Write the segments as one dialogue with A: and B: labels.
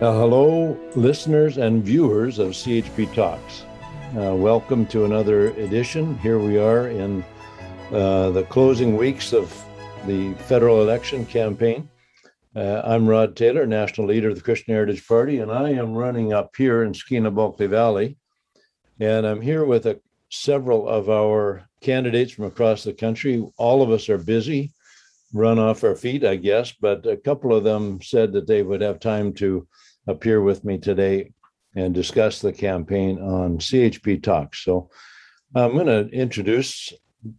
A: Uh, hello, listeners and viewers of CHP Talks. Uh, welcome to another edition. Here we are in uh, the closing weeks of the federal election campaign. Uh, I'm Rod Taylor, national leader of the Christian Heritage Party, and I am running up here in Skeena Bulkley Valley. And I'm here with a, several of our candidates from across the country. All of us are busy, run off our feet, I guess, but a couple of them said that they would have time to appear with me today and discuss the campaign on CHP Talks. So I'm going to introduce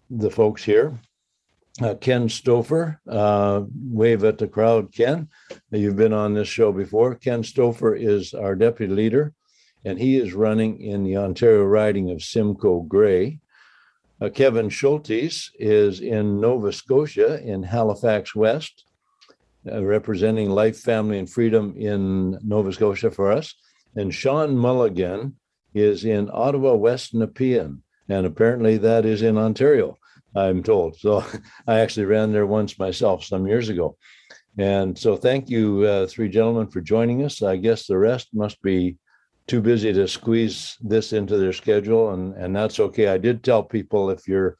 A: the folks here. Uh, Ken Stouffer, uh, wave at the crowd. Ken, you've been on this show before. Ken Stouffer is our deputy leader, and he is running in the Ontario riding of Simcoe Grey. Uh, Kevin Schultes is in Nova Scotia in Halifax West uh, representing life, family, and freedom in Nova Scotia for us. And Sean Mulligan is in Ottawa, West Nepean. And apparently that is in Ontario, I'm told. So I actually ran there once myself some years ago. And so thank you, uh, three gentlemen, for joining us. I guess the rest must be too busy to squeeze this into their schedule, and, and that's okay. I did tell people if you're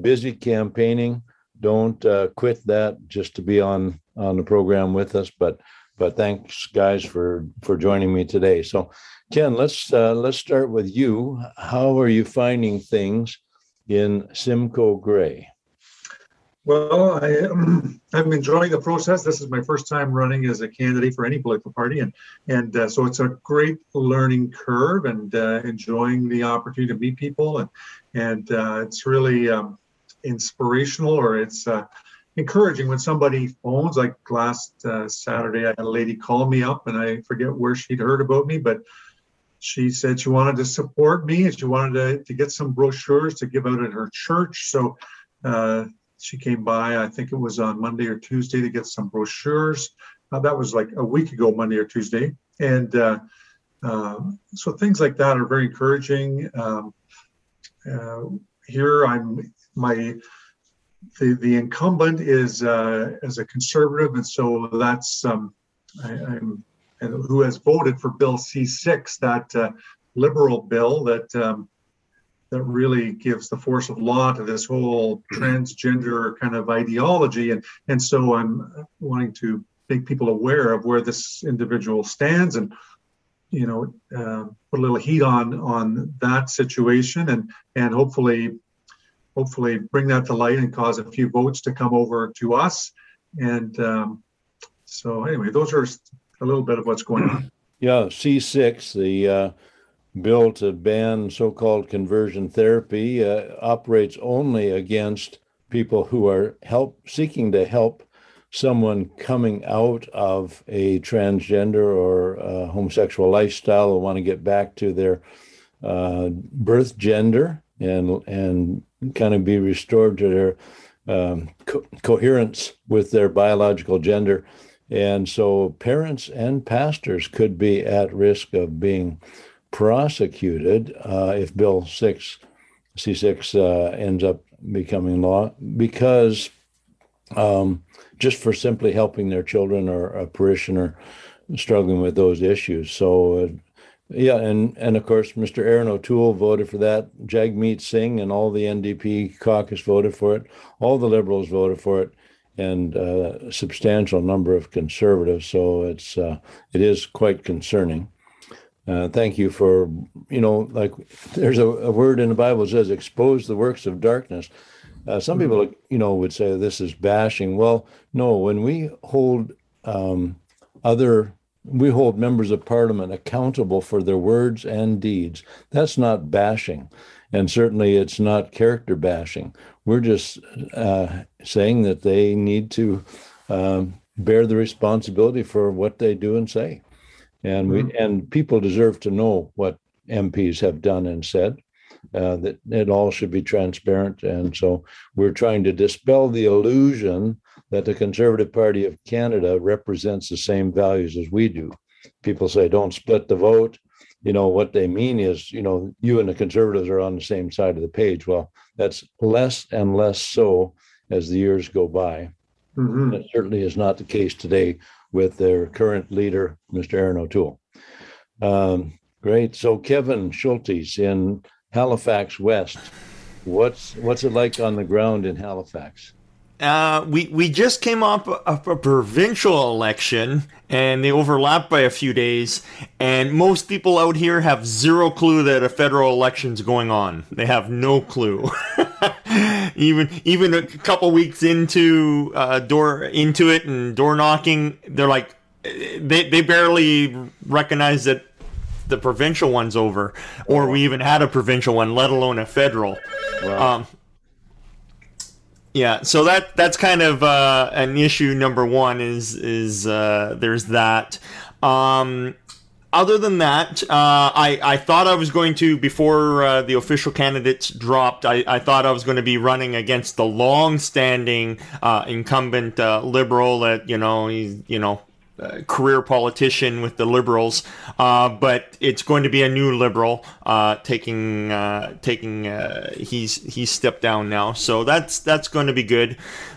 A: busy campaigning, don't uh, quit that just to be on on the program with us. But but thanks guys for for joining me today. So Ken, let's uh, let's start with you. How are you finding things in Simcoe Grey?
B: Well, I, um, I'm enjoying the process. This is my first time running as a candidate for any political party, and and uh, so it's a great learning curve, and uh, enjoying the opportunity to meet people, and and uh, it's really um, inspirational, or it's uh, encouraging when somebody phones. Like last uh, Saturday, I had a lady call me up, and I forget where she'd heard about me, but she said she wanted to support me and she wanted to, to get some brochures to give out at her church. So uh, she came by, I think it was on Monday or Tuesday, to get some brochures. Uh, that was like a week ago, Monday or Tuesday. And uh, uh so things like that are very encouraging. Um, uh, here, I'm my the, the incumbent is uh, as a conservative, and so that's um, I, am who has voted for Bill C6, that uh, liberal bill that um, that really gives the force of law to this whole transgender kind of ideology, and and so I'm wanting to make people aware of where this individual stands and you know uh, put a little heat on on that situation. And and hopefully hopefully bring that to light and cause a few votes to come over to us. And um, so, anyway, those are a little bit of what's going on.
A: Yeah, C6, the uh, bill to ban so called conversion therapy, uh, operates only against people who are help seeking to help someone coming out of a transgender or uh, homosexual lifestyle or want to get back to their uh, birth gender and and kind of be restored to their um, co- coherence with their biological gender. And so parents and pastors could be at risk of being prosecuted uh, if Bill 6, C6 uh, ends up becoming law because um, just for simply helping their children or a parishioner struggling with those issues. So uh, yeah, and and of course, Mr. Erin O'Toole voted for that. Jagmeet Singh and all the NDP caucus voted for it. All the Liberals voted for it, and uh, a substantial number of Conservatives. So it's uh, it is quite concerning. Uh, thank you for you know like there's a, a, word in the Bible that says expose the works of darkness. Uh, some people you know would say this is bashing. Well, no, when we hold um, other we hold members of parliament accountable for their words and deeds. That's not bashing. And certainly it's not character bashing. We're just uh, saying that they need to um, bear the responsibility for what they do and say. And we mm-hmm. and people deserve to know what MPs have done and said. Uh, that it all should be transparent. And so we're trying to dispel the illusion that the Conservative Party of Canada represents the same values as we do. People say, don't split the vote. You know, what they mean is, you know, you and the Conservatives are on the same side of the page. Well, that's less and less so as the years go by. Mm-hmm. That certainly is not the case today with their current leader, Mr. Erin O'Toole. Um, great. So, Kevin Schultes in Halifax West, what's what's it like on the ground in Halifax?
C: Uh, we we just came off a, a, provincial election, and they overlapped by a few days. And most people out here have zero clue that a federal election's going on. They have no clue. even even a couple weeks into uh, door into it and door knocking, they're like they they barely recognize that the provincial one's over, or we even had a provincial one, let alone a federal. Wow. Um, yeah, so that that's kind of uh, an issue. Number one is is uh, there's that. Um, other than that, uh, I, I thought I was going to, before uh, the official candidates dropped, I, I thought I was going to be running against the long standing uh, incumbent uh, liberal that, you know, he's, you know, career politician with the liberals, uh, but it's going to be a new liberal uh, taking uh, taking. Uh, he's he's stepped down now, so that's that's going to be good.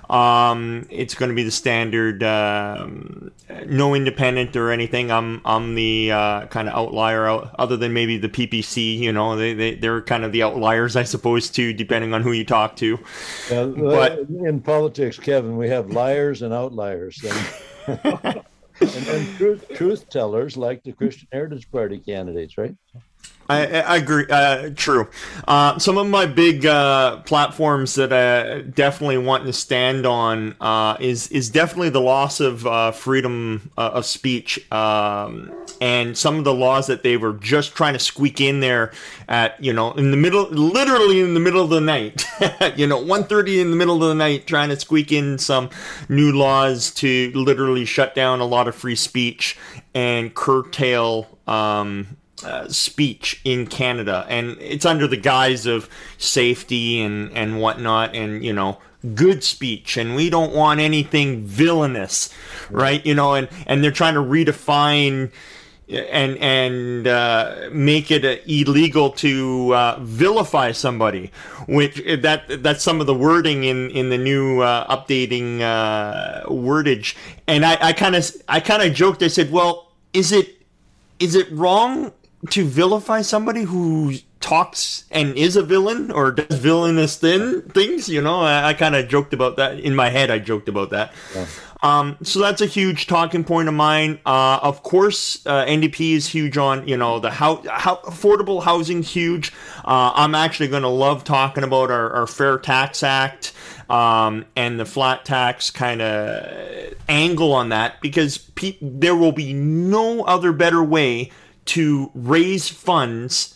C: Um, it's going to be the standard, um, no independent or anything. I'm I'm the uh, kind of outlier, out, other than maybe the PPC. You know, they they they're kind of the outliers, I suppose, too, depending on who you talk to.
A: but in politics, Kevin, we have liars and outliers. and, truth, truth tellers like the Christian Heritage Party candidates, right?
C: I, I agree. Uh, true. Uh, some of my big uh, platforms that I definitely want to stand on uh, is is definitely the loss of uh, freedom uh, of speech um, and some of the laws that they were just trying to squeak in there at you know in the middle, literally in the middle of the night. you know, 1.30 in the middle of the night, trying to squeak in some new laws to literally shut down a lot of free speech and curtail. Um, uh, speech in Canada, and it's under the guise of safety and and whatnot, and you know good speech and we don't want anything villainous right you know and and they're trying to redefine and and uh, make it uh, illegal to uh, vilify somebody, which that that's some of the wording in in the new uh, updating uh, wordage. And I kind of I kind of joked. I said, "Well, is it is it wrong to vilify somebody who talks and is a villain or does villainous thin things. You know, I, I kind of joked about that in my head. I joked about that. Yeah. Um, so that's a huge talking point of mine. Uh, of course, uh, NDP is huge on you know the how, how affordable housing huge. Uh, I'm actually going to love talking about our, our Fair Tax Act um, and the flat tax kind of angle on that because pe- there will be no other better way to raise funds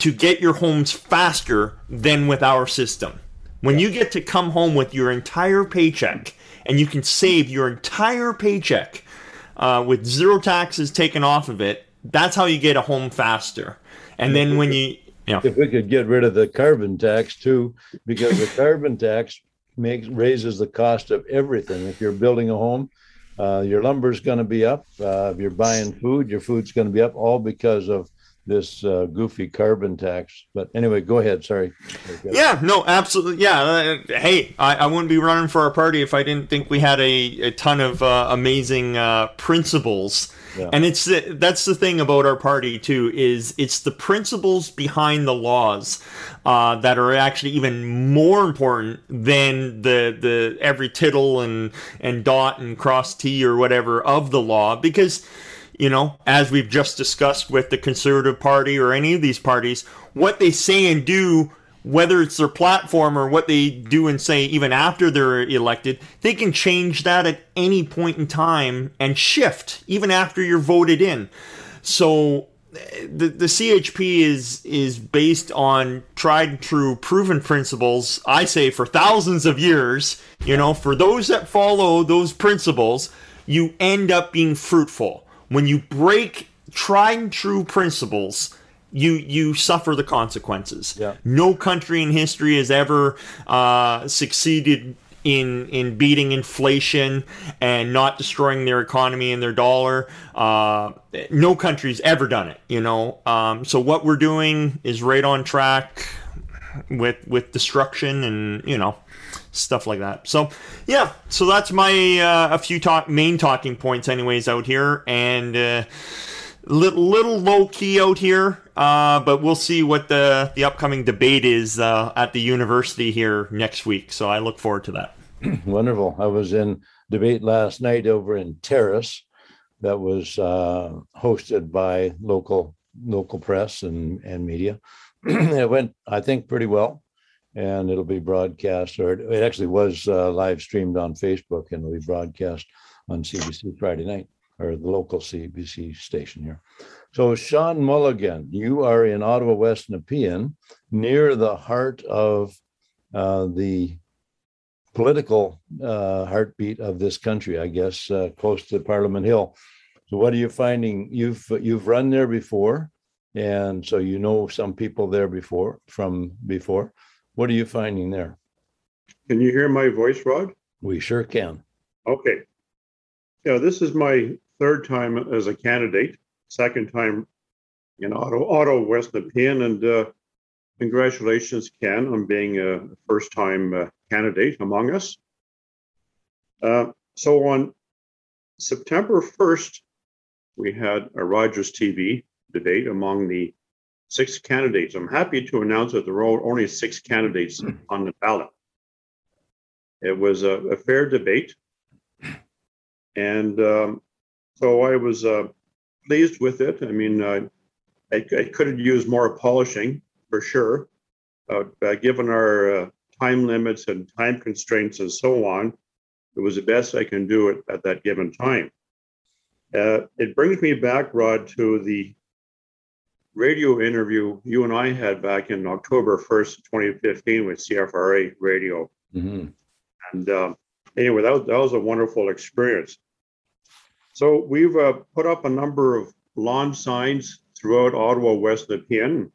C: to get your homes faster than with our system. When you get to come home with your entire paycheck and you can save your entire paycheck uh, with zero taxes taken off of it, that's how you get a home faster. And then when you, you know,
A: if we could get rid of the carbon tax too, because the carbon tax makes raises the cost of everything. If you're building a home, uh, your lumber's going to be up. Uh, if you're buying food, your food's going to be up, all because of this uh, goofy carbon tax. But anyway, go ahead. Sorry.
C: Yeah, no, absolutely. Yeah. Uh, hey, I, I, wouldn't be running for our party if I didn't think we had a, a ton of uh, amazing uh, principles. Yeah. And it's that's the thing about our party too is it's the principles behind the laws uh, that are actually even more important than the the every tittle and and dot and cross T or whatever of the law because you know, as we've just discussed with the Conservative Party or any of these parties, what they say and do, whether it's their platform or what they do and say even after they're elected, they can change that at any point in time and shift even after you're voted in. So the the CHP is is based on tried and true proven principles I say for thousands of years you know for those that follow those principles you end up being fruitful when you break tried and true principles, you you suffer the consequences. Yeah. No country in history has ever uh, succeeded in in beating inflation and not destroying their economy and their dollar. Uh, no country's ever done it, you know. Um, so what we're doing is right on track. with with destruction and you know stuff like that. So yeah, so that's my uh, a few talk main talking points, anyways, out here, and uh, little little low key out here. Uh, but we'll see what the the upcoming debate is uh, at the university here next week. So I look forward to that.
A: Wonderful. I was in debate last night over in Terrace that was uh, hosted by local local press and and media. it went, I think, pretty well, and it'll be broadcast, or it actually was uh, live streamed on Facebook, and it'll be broadcast on CBC Friday night, or the local CBC station here. So, Sean Mulligan, you are in Ottawa West Nepean, near the heart of uh, the political uh, heartbeat of this country, I guess, uh, close to Parliament Hill. So, what are you finding? You've you've run there before, and so you know some people there before from before. What are you finding there?
D: Can you hear my voice, Rod?
A: We sure can.
D: Okay. Yeah, this is my third time as a candidate, second time in Ottawa, Ottawa West Nepean, and uh, congratulations, Ken, on being a first-time uh, candidate among us. Uh, so on September 1st, we had a Rogers TV debate among the six candidates. I'm happy to announce that there were only six candidates on the ballot. It was a, a fair debate. And um, so I was uh, pleased with it. I mean, uh, I, I could have used more polishing for sure. Uh, given our uh, time limits and time constraints and so on, it was the best I can do it at that given time. Uh, it brings me back, Rod, to the radio interview you and I had back in October 1st, 2015 with CFRA radio. Mm-hmm. And uh, anyway, that was, that was a wonderful experience. So we've uh, put up a number of lawn signs throughout Ottawa, West Nepean.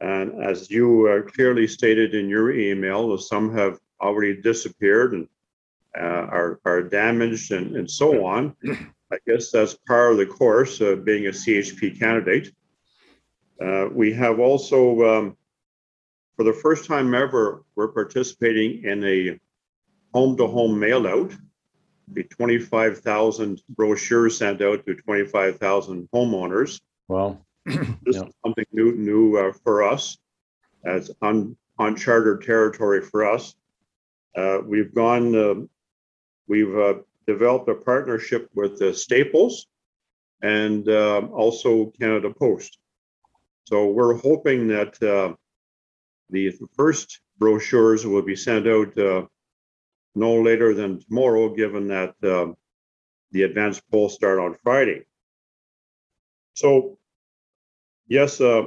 D: And as you uh, clearly stated in your email, some have already disappeared and uh, are, are damaged and, and so on. I guess that's part of the course of being a CHP candidate. Uh, we have also, um, for the first time ever, we're participating in a home to home mail out. Be 25,000 brochures sent out to 25,000 homeowners.
A: Well,
D: this yeah. is something new, new uh, for us as un, uncharted territory for us. Uh, we've gone, uh, we've uh, developed a partnership with Staples and um, also Canada Post. So we're hoping that uh, the first brochures will be sent out uh, no later than tomorrow, given that uh, the advanced polls start on Friday. So, yes, uh,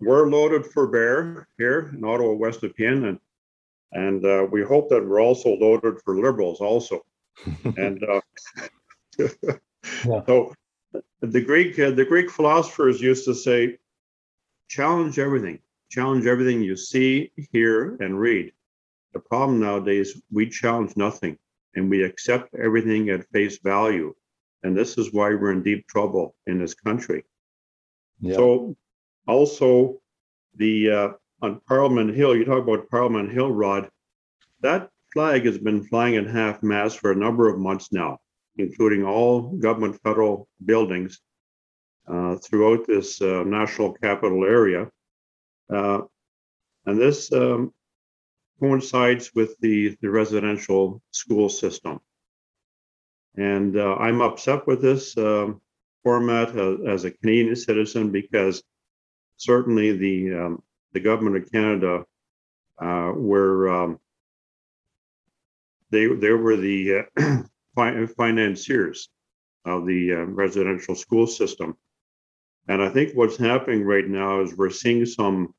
D: we're loaded for bear here in Ottawa, West Nepean, and and uh, we hope that we're also loaded for liberals also. and uh, yeah. so, the Greek the Greek philosophers used to say, challenge everything, challenge everything you see, hear, and read. The problem nowadays, we challenge nothing and we accept everything at face value. And this is why we're in deep trouble in this country. Yeah. So, also, the uh, on Parliament Hill, you talk about Parliament Hill, Rod, that flag has been flying at half mast for a number of months now, including all government federal buildings uh, throughout this uh, national capital area. Uh, and this um, coincides with the, the residential school system. And uh, I'm upset with this um, format as a Canadian citizen because certainly the, um, the government of Canada uh, were um, they, they were the financiers of the residential school system. And I think what's happening right now is we're seeing some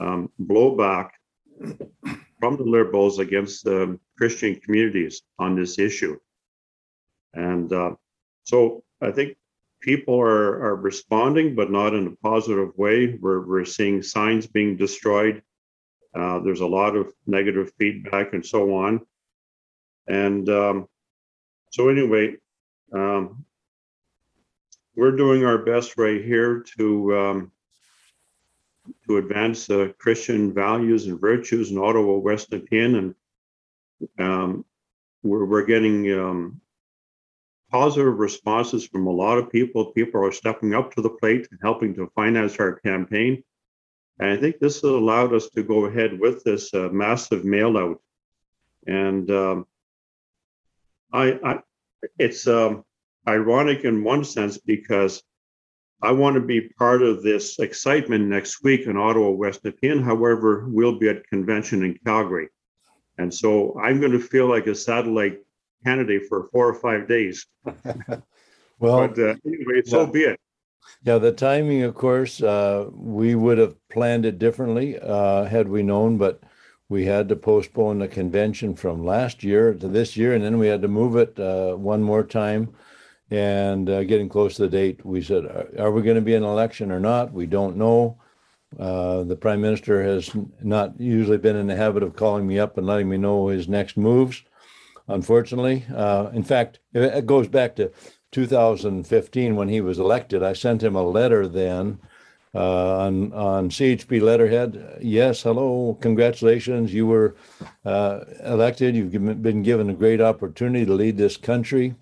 D: um, blowback from the liberals against the Christian communities on this issue. And uh, so I think people are, are responding, but not in a positive way. We're, we're seeing signs being destroyed. Uh, there's a lot of negative feedback and so on. And um, so, anyway, um, we're doing our best right here to um, to advance uh, Christian values and virtues in Ottawa, West Nepean, and um, we're we're getting um, positive responses from a lot of people. People are stepping up to the plate and helping to finance our campaign. And I think this has allowed us to go ahead with this uh, massive mail out. And um, I, I, it's um, ironic in one sense because I want to be part of this excitement next week in Ottawa, West Nepean. However, we'll be at convention in Calgary. And so I'm going to feel like a satellite candidate for four or five days.
A: Well,
D: But uh, anyway, so be it.
A: yeah, the timing, of course, uh, we would have planned it differently uh, had we known, but we had to postpone the convention from last year to this year, and then we had to move it uh, one more time. And uh, getting close to the date, we said, "Are, are we going to be in an election or not? We don't know." Uh, the prime minister has not usually been in the habit of calling me up and letting me know his next moves. Unfortunately, uh, in fact, it, it goes back to 2015 when he was elected. I sent him a letter then uh, on on CHP letterhead. Yes, hello, congratulations, you were uh, elected. You've been given a great opportunity to lead this country.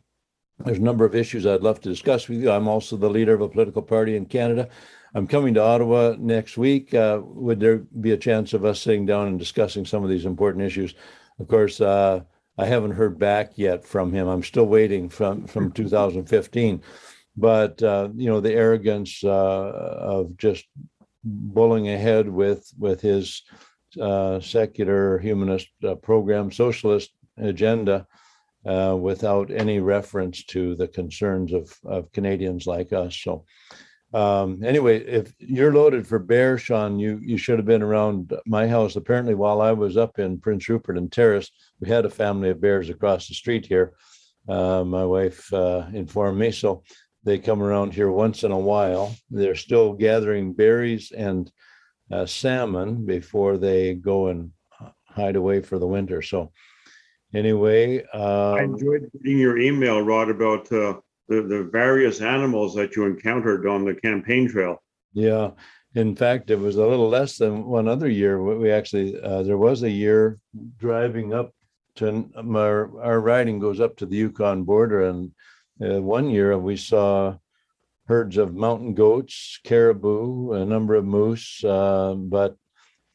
A: There's a number of issues I'd love to discuss with you. I'm also the leader of a political party in Canada. I'm coming to Ottawa next week. Uh, would there be a chance of us sitting down and discussing some of these important issues? Of course, uh, I haven't heard back yet from him. I'm still waiting from from 2015, but uh, you know the arrogance uh, of just bullying ahead with with his uh, secular humanist uh, program, socialist agenda, uh, without any reference to the concerns of of Canadians like us. So. Um, anyway, if you're loaded for bear, Sean, you you should have been around my house. Apparently, while I was up in Prince Rupert and Terrace, we had a family of bears across the street here. Uh, my wife uh, informed me, so they come around here once in a while. They're still gathering berries and uh, salmon before they go and hide away for the winter. So, anyway,
D: I
A: um,
D: enjoyed reading your email, Rod, about uh, the, the various animals that you encountered on the campaign trail.
A: Yeah, in fact, it was a little less than one other year. We we actually, uh, there was a year driving up to, um, our, our riding goes up to the Yukon border and uh, one year we saw herds of mountain goats, caribou, a number of moose, uh, but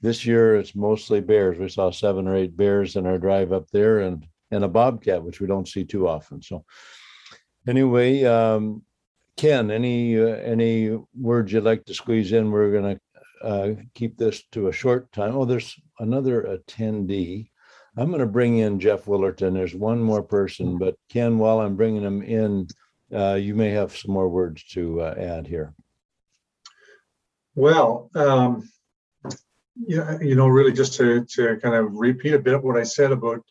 A: this year it's mostly bears. We saw seven or eight bears in our drive up there and, and a bobcat, which we don't see too often. So anyway, um, Ken, any uh, any words you'd like to squeeze in? We're going to uh, keep this to a short time. Oh, there's another attendee. I'm going to bring in Jeff Willerton. There's one more person, but Ken, while I'm bringing him in, uh, you may have some more words to uh, add here.
B: Well, um, yeah, you know, really just to, to kind of repeat a bit what I said about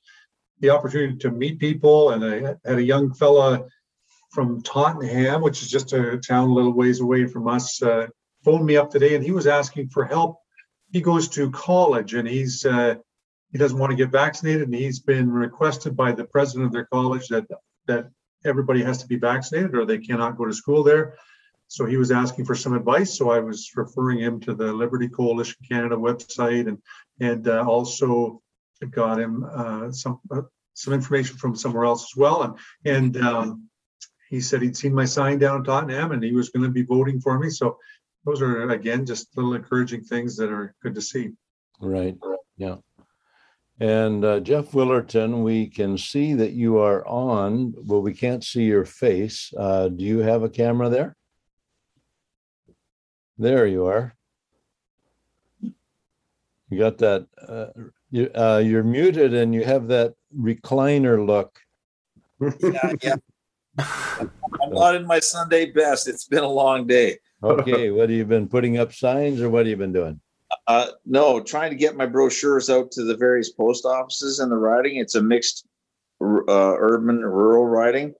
B: the opportunity to meet people. And I had a young fella from Tottenham, which is just a town a little ways away from us, uh, phoned me up today and he was asking for help. He goes to college and he's, uh, he doesn't want to get vaccinated and he's been requested by the president of their college that, that everybody has to be vaccinated or they cannot go to school there. So he was asking for some advice. So I was referring him to the Liberty Coalition Canada website and and uh, also got him uh, some uh, some information from somewhere else as well. And and um, he said he'd seen my sign down in Tottenham and he was going to be voting for me. So those are again just little encouraging things that are good to see.
A: Right. Yeah. And uh, Jeff Willerton, we can see that you are on, but we can't see your face. Uh, do you have a camera there? There you are. You got that. Uh, you, uh, you're muted and you have that recliner look.
E: Yeah, yeah. I'm not in my Sunday best. It's been a long day.
A: Okay, what have you been putting up signs or what have you been doing?
E: Uh, no, trying to get my brochures out to the various post offices in the riding. It's a mixed uh, urban rural riding.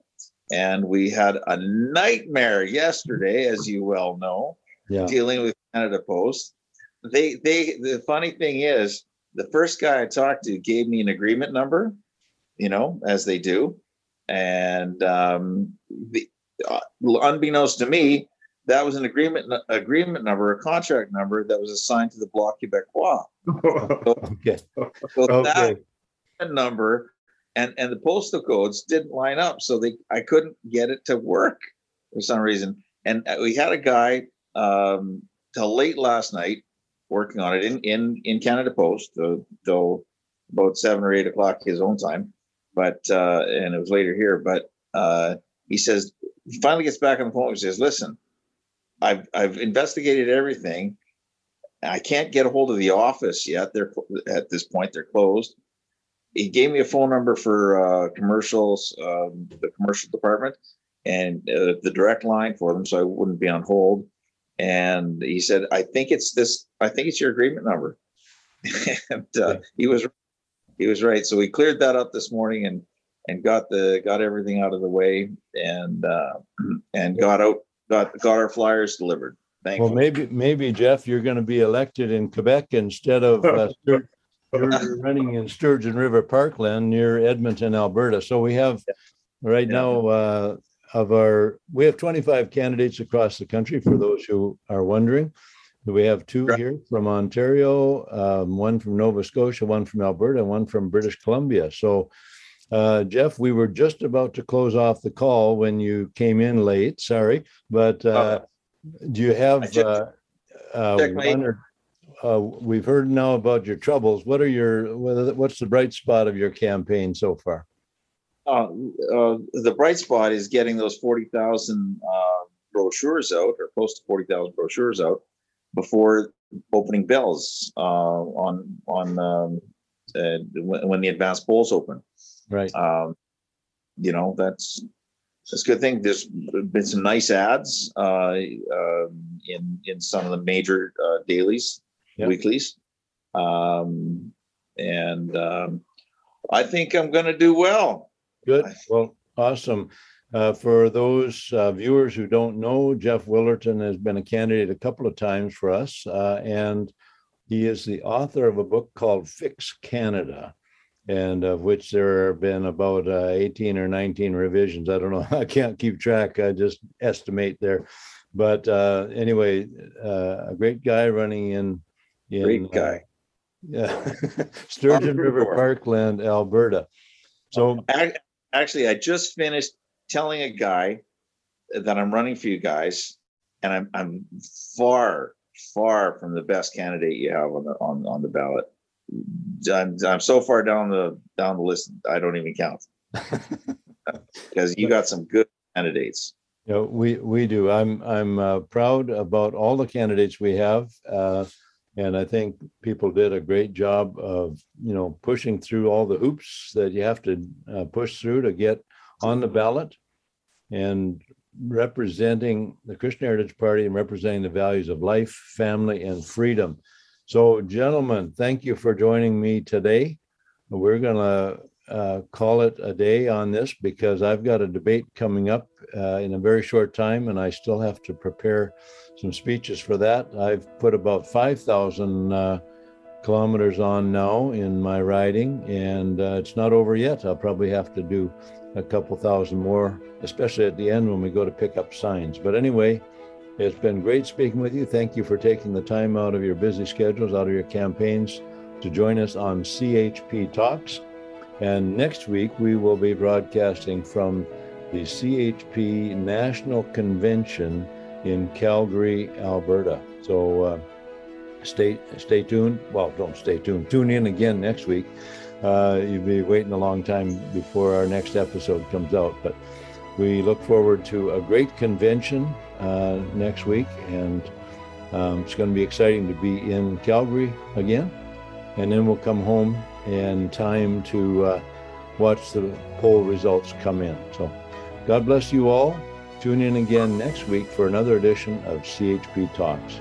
E: And we had a nightmare yesterday, as you well know,
A: Yeah.
E: dealing with Canada Post. They, they, the funny thing is, the first guy I talked to gave me an agreement number, you know, as they do. And um, the, uh, unbeknownst to me, that was an agreement agreement number, a contract number that was assigned to the Bloc Québécois.
A: Okay,
E: So
A: okay,
E: that number and and the postal codes didn't line up, so they I couldn't get it to work for some reason. And uh, we had a guy um, till late last night working on it in in in Canada Post, though, though about seven or eight o'clock his own time, but uh, and it was later here. But uh, he says he finally gets back on the phone. He says, "Listen, I've I've investigated everything. I can't get a hold of the office yet. They're at this point they're closed. He gave me a phone number for uh, commercials, um, the commercial department, and uh, the direct line for them, so I wouldn't be on hold. And he said, "I think it's this. I think it's your agreement number." and uh, he was he was right. So we cleared that up this morning and and got the got everything out of the way and uh, and got out got got our flyers delivered. Thank
A: well,
E: you.
A: maybe, maybe Jeff, you're going to be elected in Quebec instead of uh, Stur- you're running in Sturgeon River Parkland near Edmonton, Alberta. So we have right
E: Yeah.
A: now uh, of our, we have 25 candidates across the country for those who are wondering. We have two here from Ontario, um, one from Nova Scotia, one from Alberta, and one from British Columbia. So, uh, Jeff, we were just about to close off the call when you came in late. Sorry, but uh, do you have uh, uh, or uh, we've heard now about your troubles. What are your what's the bright spot of your campaign so far?
E: Uh, uh, the bright spot is getting those forty thousand uh, brochures out, or close to forty thousand brochures out, before opening bells uh, on on um, uh, when, when the advanced polls open.
A: Right.
E: Um, you know, that's that's a good thing. There's been some nice ads uh, um in in some of the major uh, dailies,
A: Yeah.
E: weeklies, um, and um, I think I'm going to do well.
A: Good. Well, awesome. Uh, for those uh, viewers who don't know, Jeff Willerton has been a candidate a couple of times for us, uh, and he is the author of a book called Fix Canada, and of which there have been about uh, 18 or 19 revisions. I don't know. I can't keep track. I just estimate there. But uh, anyway, uh, a great guy running in. in
E: Great guy.
A: yeah, Sturgeon River. Parkland, Alberta. So
E: Actually, I just finished telling a guy that I'm running for you guys, and I'm I'm far far from the best candidate you have on the on, on the ballot. I'm, I'm so far down the down the list, I don't even count because you got some good candidates.
A: Yeah, we we do. I'm I'm uh, proud about all the candidates we have, uh, and I think people did a great job of you know pushing through all the hoops that you have to uh, push through to get on the ballot, and representing the Christian Heritage Party and representing the values of life, family, and freedom. So, gentlemen, thank you for joining me today. We're gonna uh, call it a day on this because I've got a debate coming up uh, in a very short time, and I still have to prepare some speeches for that. I've put about 5,000 uh, kilometers on now in my riding, and uh, it's not over yet. I'll probably have to do a couple thousand more, especially at the end when we go to pick up signs. But anyway, it's been great speaking with you. Thank you for taking the time out of your busy schedules, out of your campaigns to join us on CHP Talks. And next week, we will be broadcasting from the CHP National Convention in Calgary, Alberta. So uh, stay stay tuned. Well, don't stay tuned. Tune in again next week. Uh, you'll be waiting a long time before our next episode comes out, but we look forward to a great convention uh, next week, and um, it's going to be exciting to be in Calgary again. And then we'll come home in time to uh, watch the poll results come in. So, God bless you all. Tune in again next week for another edition of CHP Talks.